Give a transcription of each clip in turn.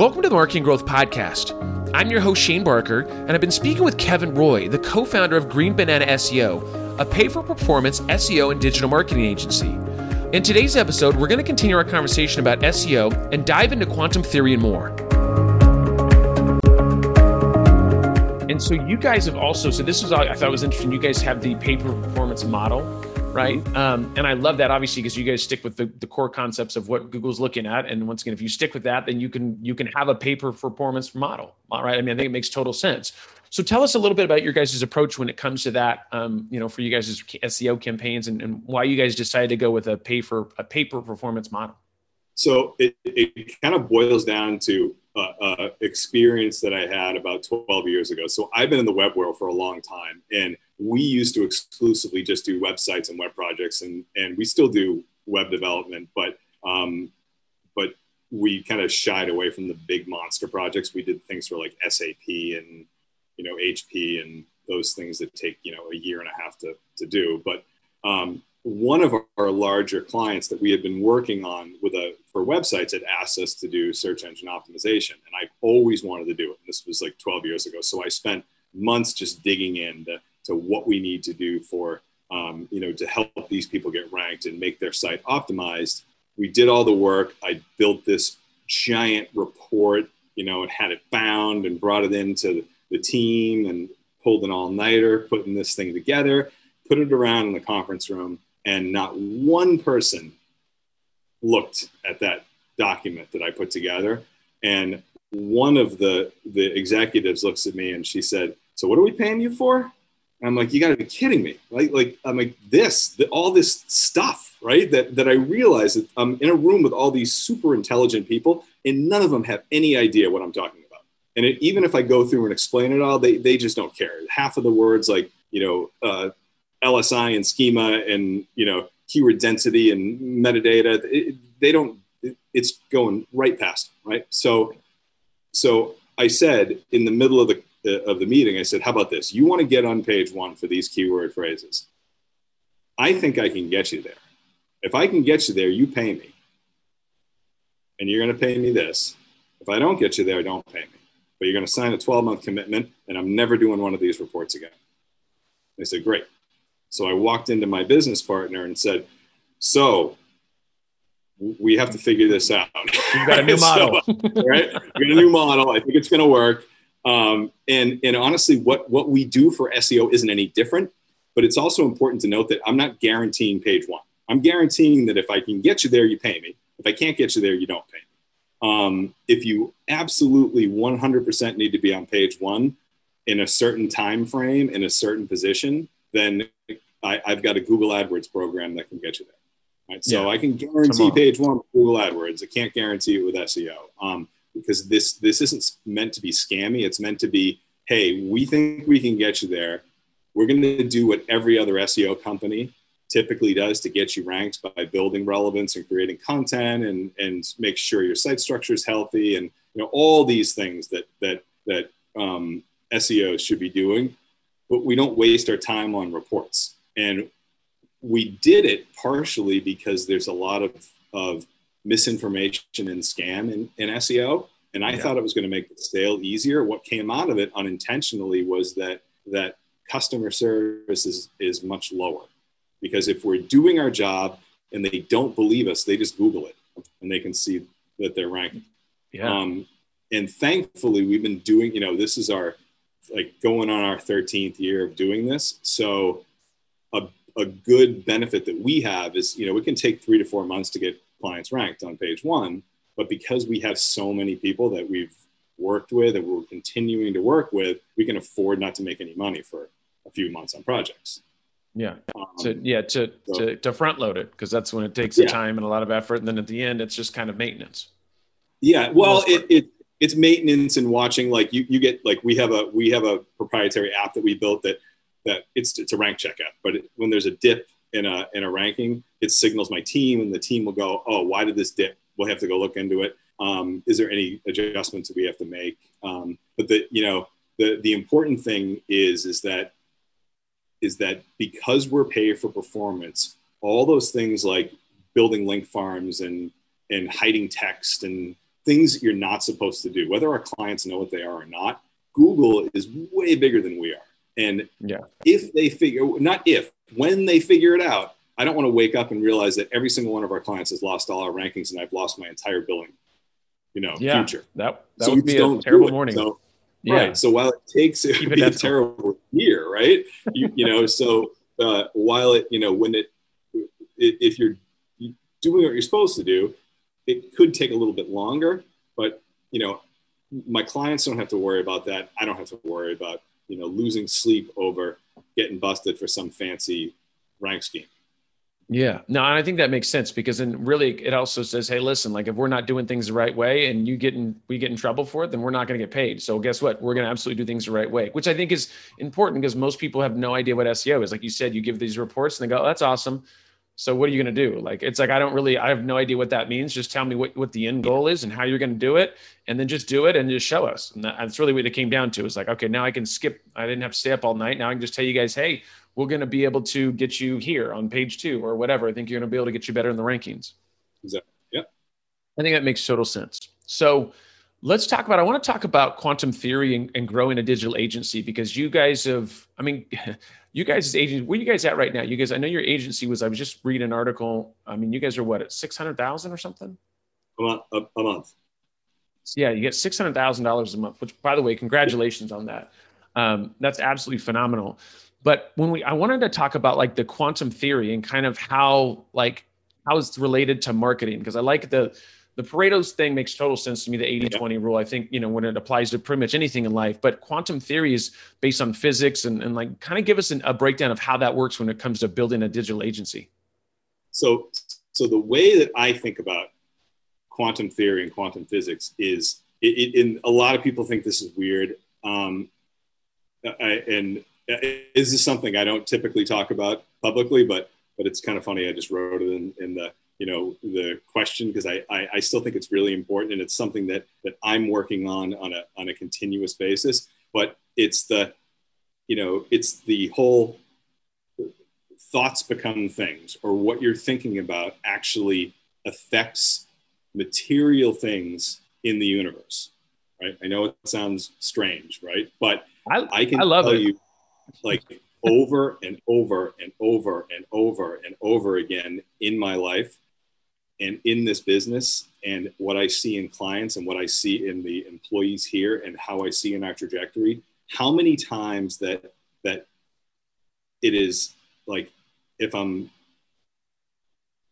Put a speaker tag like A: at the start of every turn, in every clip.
A: Welcome to the Marketing Growth Podcast. I'm your host, Shane Barker, and I've been speaking with Kevin Roy, the co founder of Green Banana SEO, a pay for performance SEO and digital marketing agency. In today's episode, we're going to continue our conversation about SEO and dive into quantum theory and more. And so, you guys have also, so this was, I thought was interesting. You guys have the pay for performance model right? Mm-hmm. Um, and I love that obviously because you guys stick with the, the core concepts of what Google's looking at. And once again, if you stick with that, then you can you can have a pay per performance model, right? I mean, I think it makes total sense. So tell us a little bit about your guys' approach when it comes to that. Um, you know, for you guys' SEO campaigns and, and why you guys decided to go with a pay for a pay per performance model.
B: So it, it kind of boils down to uh, uh, experience that I had about 12 years ago. So I've been in the web world for a long time, and we used to exclusively just do websites and web projects, and and we still do web development, but um, but we kind of shied away from the big monster projects. We did things for like SAP and you know HP and those things that take you know a year and a half to to do. But um, one of our larger clients that we had been working on with a for websites had asked us to do search engine optimization and i always wanted to do it. This was like 12 years ago. So i spent months just digging into to what we need to do for um, you know to help these people get ranked and make their site optimized. We did all the work. I built this giant report you know and had it bound and brought it into the team and pulled an all-nighter putting this thing together put it around in the conference room and not one person looked at that document that I put together. And one of the the executives looks at me and she said, "So what are we paying you for?" And I'm like, "You got to be kidding me!" Like, like I'm like this, the, all this stuff, right? That that I realize that I'm in a room with all these super intelligent people, and none of them have any idea what I'm talking about. And it, even if I go through and explain it all, they they just don't care. Half of the words, like you know, uh, LSI and schema and you know keyword density and metadata. It, they don't. It, it's going right past right. So so I said in the middle of the of the meeting, I said, "How about this? You want to get on page one for these keyword phrases? I think I can get you there. If I can get you there, you pay me, and you're going to pay me this. If I don't get you there, don't pay me." But you're going to sign a 12 month commitment, and I'm never doing one of these reports again. They said, Great. So I walked into my business partner and said, So we have to figure this out.
A: You've got a new model.
B: so, right? We got a new model. I think it's going to work. Um, and, and honestly, what, what we do for SEO isn't any different, but it's also important to note that I'm not guaranteeing page one. I'm guaranteeing that if I can get you there, you pay me. If I can't get you there, you don't pay me. Um, if you absolutely 100% need to be on page one in a certain time frame in a certain position, then I, have got a Google AdWords program that can get you there. Right? So yeah. I can guarantee page one with Google AdWords. I can't guarantee it with SEO um, because this this isn't meant to be scammy. It's meant to be, hey, we think we can get you there. We're going to do what every other SEO company typically does to get you ranked by building relevance and creating content and and make sure your site structure is healthy and you know all these things that that that um, SEO should be doing. But we don't waste our time on reports and we did it partially because there's a lot of, of misinformation and scam in, in SEO. And I yeah. thought it was going to make the sale easier. What came out of it unintentionally was that that customer service is, is much lower. Because if we're doing our job and they don't believe us, they just Google it and they can see that they're ranking. Yeah. Um, and thankfully, we've been doing, you know, this is our like going on our 13th year of doing this. So a, a good benefit that we have is, you know, it can take three to four months to get clients ranked on page one, but because we have so many people that we've worked with and we're continuing to work with, we can afford not to make any money for a few months on projects.
A: Yeah. Um, to, yeah. To, so, to, to front load it because that's when it takes the time and a lot of effort. And then at the end, it's just kind of maintenance.
B: Yeah. Well, it, it, it's maintenance and watching like you, you get like we have a we have a proprietary app that we built that that it's it's a rank checkout. But it, when there's a dip in a in a ranking, it signals my team, and the team will go, "Oh, why did this dip?" We'll have to go look into it. Um, is there any adjustments that we have to make? Um, but the you know the the important thing is is that is that because we're paid for performance, all those things like building link farms and and hiding text and things that you're not supposed to do, whether our clients know what they are or not. Google is way bigger than we are. And
A: yeah.
B: if they figure, not if, when they figure it out, I don't want to wake up and realize that every single one of our clients has lost all our rankings and I've lost my entire billing, you know,
A: yeah,
B: future.
A: That, that so would be a terrible morning.
B: So, yeah. Right. So while it takes it would be a terrible year, right? You, you know, so uh, while it, you know, when it, if you're doing what you're supposed to do, it could take a little bit longer, but you know, my clients don't have to worry about that. I don't have to worry about, you know, losing sleep over getting busted for some fancy rank scheme.
A: Yeah, no, I think that makes sense because then really it also says, hey, listen, like if we're not doing things the right way and you get in, we get in trouble for it, then we're not going to get paid. So guess what? We're going to absolutely do things the right way, which I think is important because most people have no idea what SEO is. Like you said, you give these reports and they go, oh, that's awesome. So what are you going to do? Like, it's like, I don't really, I have no idea what that means. Just tell me what, what the end goal is and how you're going to do it. And then just do it and just show us. And that's really what it came down to. It's like, okay, now I can skip. I didn't have to stay up all night. Now I can just tell you guys, Hey, we're going to be able to get you here on page two or whatever. I think you're going to be able to get you better in the rankings.
B: Exactly. Yeah.
A: I think that makes total sense. So let's talk about, I want to talk about quantum theory and, and growing a digital agency because you guys have, I mean, you guys' agent, where you guys at right now? You guys, I know your agency was, I was just reading an article. I mean, you guys are what at 600,000 or something?
B: A month. A, a month.
A: Yeah. You get $600,000 a month, which by the way, congratulations on that. Um, that's absolutely phenomenal. But when we, I wanted to talk about like the quantum theory and kind of how like how it's related to marketing because I like the the Pareto's thing makes total sense to me. The 80 20 rule, I think, you know, when it applies to pretty much anything in life, but quantum theory is based on physics and, and like kind of give us an, a breakdown of how that works when it comes to building a digital agency.
B: So, so the way that I think about quantum theory and quantum physics is, it, it, and a lot of people think this is weird. Um, I, and this is this something I don't typically talk about publicly, but but it's kind of funny. I just wrote it in, in the the question because I, I, I still think it's really important and it's something that that I'm working on on a on a continuous basis. But it's the you know it's the whole thoughts become things or what you're thinking about actually affects material things in the universe right i know it sounds strange right but
A: i, I can I love tell it. you
B: like over and over and over and over and over again in my life and in this business and what I see in clients and what I see in the employees here and how I see in our trajectory, how many times that that it is like if I'm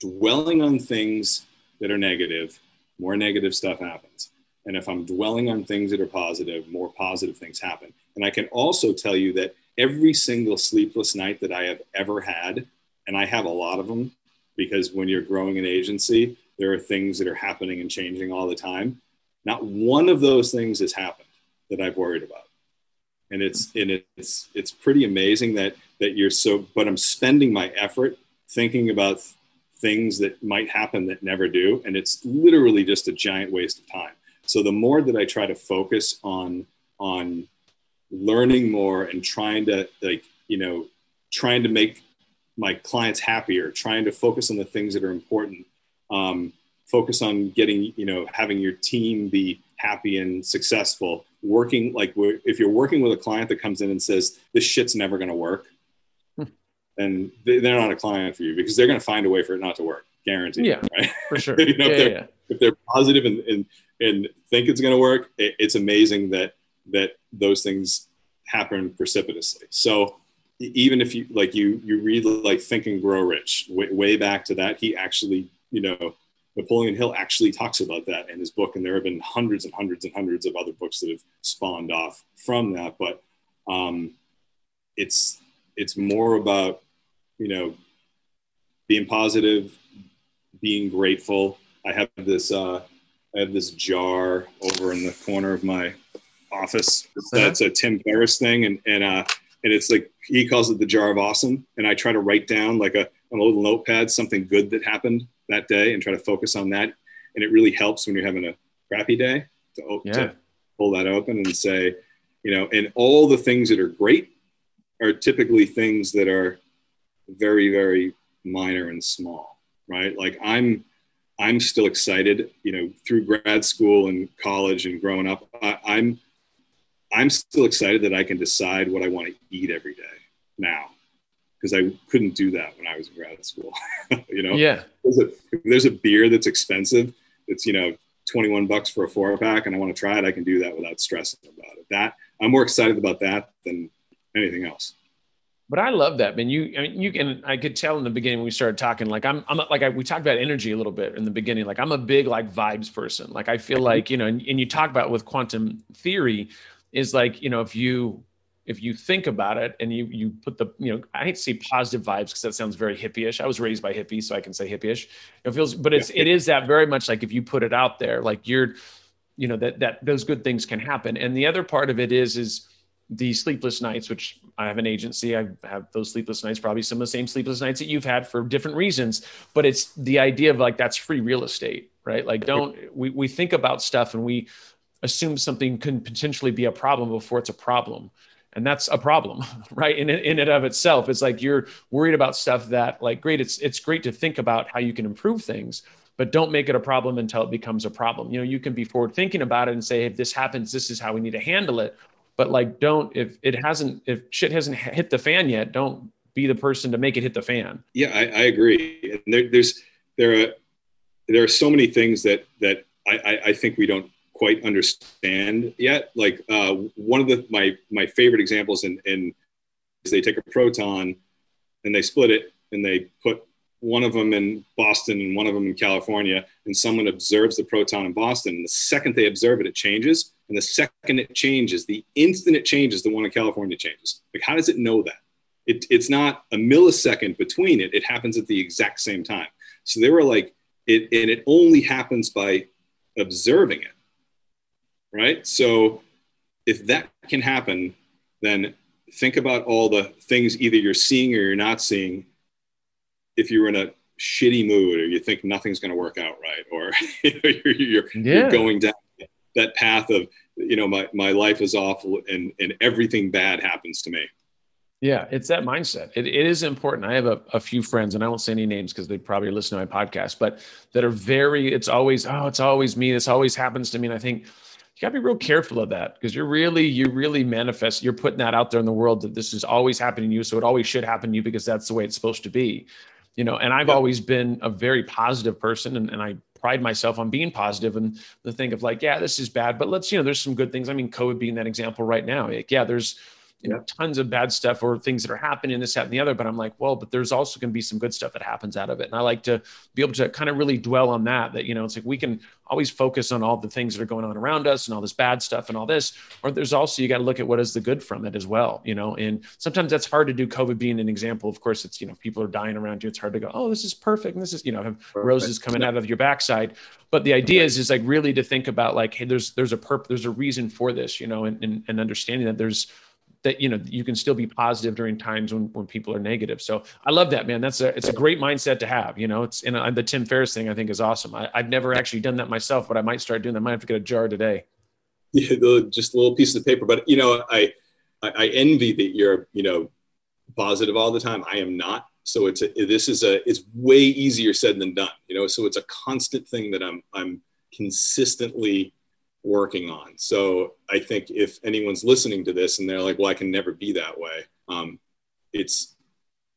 B: dwelling on things that are negative, more negative stuff happens. And if I'm dwelling on things that are positive, more positive things happen. And I can also tell you that every single sleepless night that I have ever had, and I have a lot of them because when you're growing an agency, there are things that are happening and changing all the time. Not one of those things has happened that I've worried about. And it's and it's it's pretty amazing that that you're so but I'm spending my effort thinking about things that might happen that never do and it's literally just a giant waste of time. So the more that I try to focus on on learning more and trying to like you know trying to make my clients happier trying to focus on the things that are important um, focus on getting you know having your team be happy and successful working like if you're working with a client that comes in and says this shit's never going to work hmm. then they're not a client for you because they're going to find a way for it not to work guaranteed
A: yeah
B: right?
A: for sure you know,
B: yeah,
A: if,
B: they're,
A: yeah.
B: if they're positive and, and and think it's going to work it, it's amazing that that those things happen precipitously. So even if you like you you read like Think and Grow Rich way, way back to that, he actually you know Napoleon Hill actually talks about that in his book, and there have been hundreds and hundreds and hundreds of other books that have spawned off from that. But um, it's it's more about you know being positive, being grateful. I have this uh, I have this jar over in the corner of my office. That's a Tim Ferriss thing, and and uh, and it's like he calls it the jar of awesome. And I try to write down like a on a little notepad something good that happened that day, and try to focus on that. And it really helps when you're having a crappy day to, yeah. to pull that open and say, you know, and all the things that are great are typically things that are very very minor and small, right? Like I'm I'm still excited, you know, through grad school and college and growing up, I, I'm, I'm still excited that I can decide what I want to eat every day now because I couldn't do that when I was in grad school. you know,
A: yeah.
B: There's a, there's a beer that's expensive. It's you know 21 bucks for a four pack, and I want to try it. I can do that without stressing about it. That I'm more excited about that than anything else.
A: But I love that, man. You, I mean, you can. I could tell in the beginning when we started talking. Like I'm, I'm like I, we talked about energy a little bit in the beginning. Like I'm a big like vibes person. Like I feel mm-hmm. like you know, and, and you talk about with quantum theory, is like you know if you if you think about it and you you put the you know I hate to say positive vibes because that sounds very hippie-ish. I was raised by hippies, so I can say hippie-ish. It feels, but it's it is that very much like if you put it out there, like you're, you know that that those good things can happen. And the other part of it is is the sleepless nights, which I have an agency. I have those sleepless nights, probably some of the same sleepless nights that you've had for different reasons. But it's the idea of like that's free real estate, right? Like don't we we think about stuff and we assume something can potentially be a problem before it's a problem. And that's a problem right? In, in and of itself it's like you're worried about stuff that like great it's it's great to think about how you can improve things but don't make it a problem until it becomes a problem. You know you can be forward thinking about it and say if this happens this is how we need to handle it. But like don't if it hasn't if shit hasn't hit the fan yet don't be the person to make it hit the fan.
B: Yeah i, I agree. And there, there's there are there are so many things that that I, I think we don't quite understand yet. Like uh, one of the my my favorite examples in, in is they take a proton and they split it and they put one of them in Boston and one of them in California, and someone observes the proton in Boston. And the second they observe it, it changes. And the second it changes, the instant it changes, the one in California changes. Like, how does it know that? It, it's not a millisecond between it, it happens at the exact same time. So they were like, it, and it only happens by observing it right? So if that can happen, then think about all the things either you're seeing or you're not seeing. If you're in a shitty mood or you think nothing's going to work out right, or you're, you're, yeah. you're, going down that path of, you know, my, my life is awful and, and everything bad happens to me.
A: Yeah, it's that mindset. It, it is important. I have a, a few friends, and I won't say any names because they probably listen to my podcast, but that are very, it's always, oh, it's always me. This always happens to me. And I think, you got to be real careful of that because you're really you really manifest you're putting that out there in the world that this is always happening to you so it always should happen to you because that's the way it's supposed to be. You know and i've always been a very positive person and, and i pride myself on being positive and the thing of like yeah this is bad but let's you know there's some good things. I mean covid being that example right now like yeah there's you know tons of bad stuff or things that are happening this that and the other but i'm like well but there's also going to be some good stuff that happens out of it. And i like to be able to kind of really dwell on that that you know it's like we can always focus on all the things that are going on around us and all this bad stuff and all this or there's also you got to look at what is the good from it as well you know? And sometimes that's hard to do. Covid being an example of course it's you know people are dying around you. It's hard to go oh this is perfect and this is you know have roses coming out of your backside. But the idea is is like really to think about like hey there's there's a perp there's a reason for this you know and, and, and understanding that there's that you know you can still be positive during times when, when people are negative. So i love that man. That's a it's a great mindset to have you know? It's in uh, the tim ferriss thing i think is awesome. I, have never actually done that myself but i might start doing that. I might have to get a jar today.
B: Yeah just a little piece of paper. But you know i i envy that you're you know positive all the time. I am not. So it's a, this is a it's way easier said than done you know? So it's a constant thing that i'm i'm consistently working on. So I think if anyone's listening to this and they're like, "Well, I can never be that way," um, it's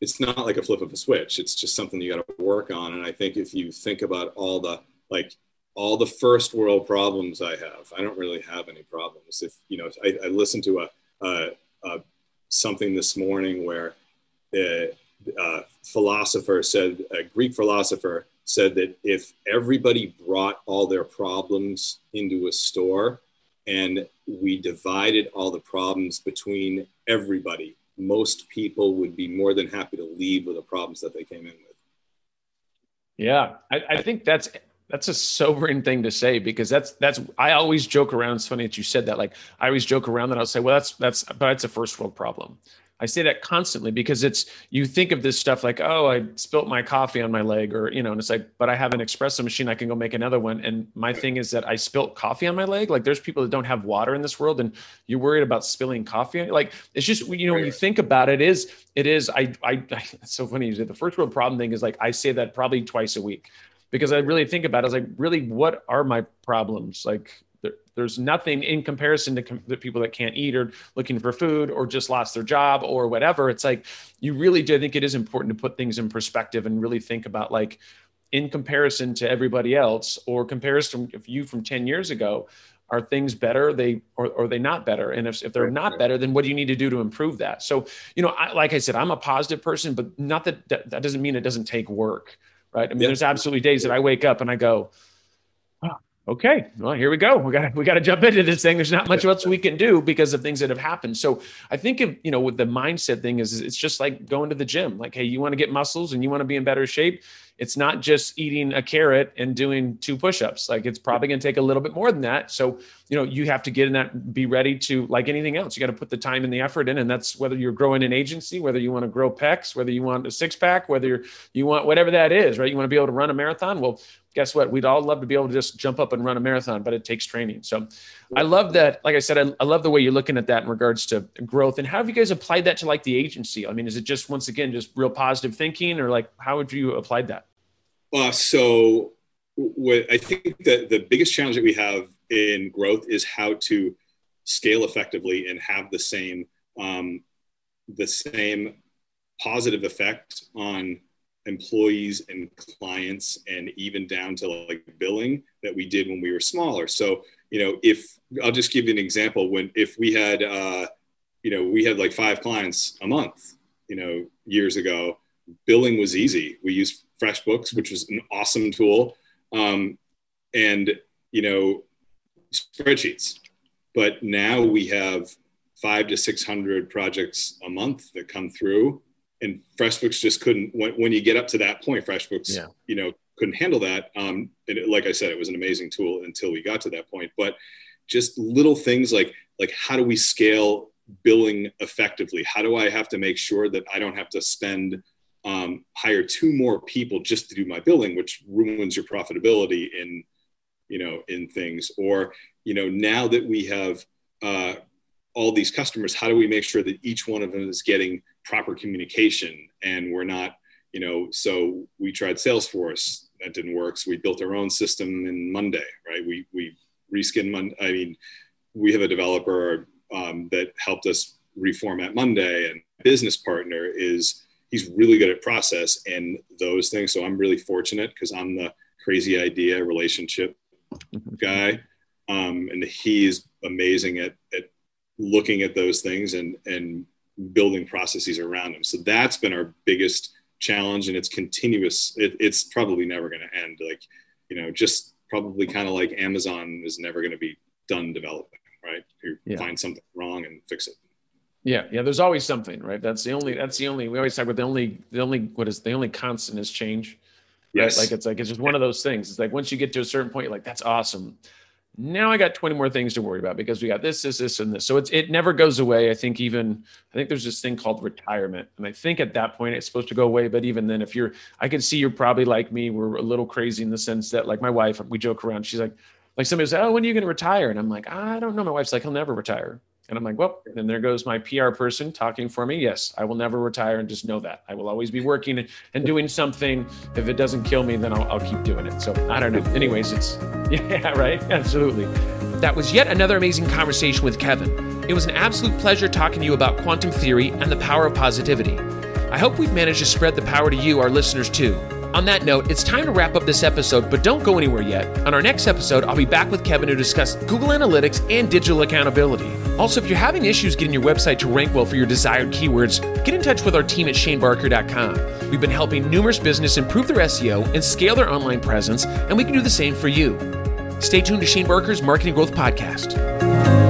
B: it's not like a flip of a switch. It's just something you got to work on. And I think if you think about all the like all the first world problems I have, I don't really have any problems. If you know, I, I listened to a, a, a, something this morning where a, a philosopher said, a Greek philosopher said that if everybody brought all their problems into a store and we divided all the problems between everybody, most people would be more than happy to leave with the problems that they came in with.
A: Yeah, I, I think that's that's a sobering thing to say because that's that's I always joke around. It's funny that you said that. Like I always joke around that I'll say, well, that's that's but it's a first world problem. I say that constantly because it's you think of this stuff like, oh, I spilt my coffee on my leg, or you know, and it's like, but I have an espresso machine, I can go make another one. And my thing is that I spilt coffee on my leg. Like there's people that don't have water in this world, and you're worried about spilling coffee. Like it's just you know, when you think about it, is it is I I it's so funny you say the first world problem thing is like I say that probably twice a week because I really think about it. I was like, really, what are my problems? Like, there's nothing in comparison to com- the people that can't eat or looking for food or just lost their job or whatever. It's like you really do. I think it is important to put things in perspective and really think about like in comparison to everybody else or comparison if you from 10 years ago are things better? They or, or are they not better? And if, if they're not better then what do you need to do to improve that? So you know I, like i said i'm a positive person but not that, that that doesn't mean it doesn't take work right? I mean there's absolutely days that i wake up and i go okay well here we go. We got we got to jump into this thing. There's not much else we can do because of things that have happened. So i think of you know with the mindset thing is it's just like going to the gym. Like hey you want to get muscles and you want to be in better shape. It's not just eating a carrot and doing two push-ups. Like it's probably going to take a little bit more than that. So you know you have to get in that be ready to like anything else you got to put the time and the effort in and that's whether you're growing an agency whether you want to grow pecs whether you want a six pack whether you want whatever that is right? You want to be able to run a marathon? Well guess what? We'd all love to be able to just jump up and run a marathon but it takes training. So i love that like i said I, I love the way you're looking at that in regards to growth. And how have you guys applied that to like the agency? I mean is it just once again just real positive thinking or like how would you applied that?
B: Uh, so what I think that the biggest challenge that we have in growth is how to scale effectively and have the same um, the same positive effect on employees and clients and even down to like billing that we did when we were smaller. So you know if i'll just give you an example. When if we had uh, you know we had like five clients a month you know years ago billing was easy. We used FreshBooks, which was an awesome tool, um, and you know spreadsheets. But now we have five to six hundred projects a month that come through, and FreshBooks just couldn't. When, when you get up to that point, FreshBooks, yeah. you know, couldn't handle that. Um, and it, like I said, it was an amazing tool until we got to that point. But just little things like like how do we scale billing effectively? How do I have to make sure that I don't have to spend um, hire two more people just to do my billing, which ruins your profitability in, you know, in things. Or, you know, now that we have uh, all these customers, how do we make sure that each one of them is getting proper communication and we're not, you know, so we tried Salesforce, that didn't work. So we built our own system in Monday, right? We, we reskinned Monday. I mean, we have a developer um, that helped us reformat Monday and business partner is he's really good at process and those things. So I'm really fortunate because I'm the crazy idea relationship mm-hmm. guy. Um, and he's amazing at, at looking at those things and, and building processes around them. So that's been our biggest challenge and it's continuous. It, it's probably never going to end. Like, you know, just probably kind of like Amazon is never going to be done developing, right? You yeah. find something wrong and fix it.
A: Yeah, yeah. There's always something, right? That's the only. That's the only. We always talk about the only. The only. What is the only constant is change. Yes. Right? Like it's like it's just one of those things. It's like once you get to a certain point, you're like, that's awesome. Now I got 20 more things to worry about because we got this, this, this, and this. So it's it never goes away. I think even I think there's this thing called retirement, and I think at that point it's supposed to go away. But even then, if you're, I can see you're probably like me. We're a little crazy in the sense that, like my wife, we joke around. She's like, like somebody said, "Oh, when are you going to retire?" And I'm like, I don't know. My wife's like, "He'll never retire." And I'm like, well, then there goes my PR person talking for me. Yes, I will never retire and just know that. I will always be working and doing something. If it doesn't kill me, then I'll, I'll keep doing it. So I don't know. Anyways, it's, yeah, right? Absolutely. That was yet another amazing conversation with Kevin. It was an absolute pleasure talking to you about quantum theory and the power of positivity. I hope we've managed to spread the power to you, our listeners, too. On that note, it's time to wrap up this episode, but don't go anywhere yet. On our next episode, I'll be back with Kevin to discuss Google Analytics and digital accountability. Also, if you're having issues getting your website to rank well for your desired keywords, get in touch with our team at shanebarker.com. We've been helping numerous businesses improve their SEO and scale their online presence, and we can do the same for you. Stay tuned to Shane Barker's Marketing Growth Podcast.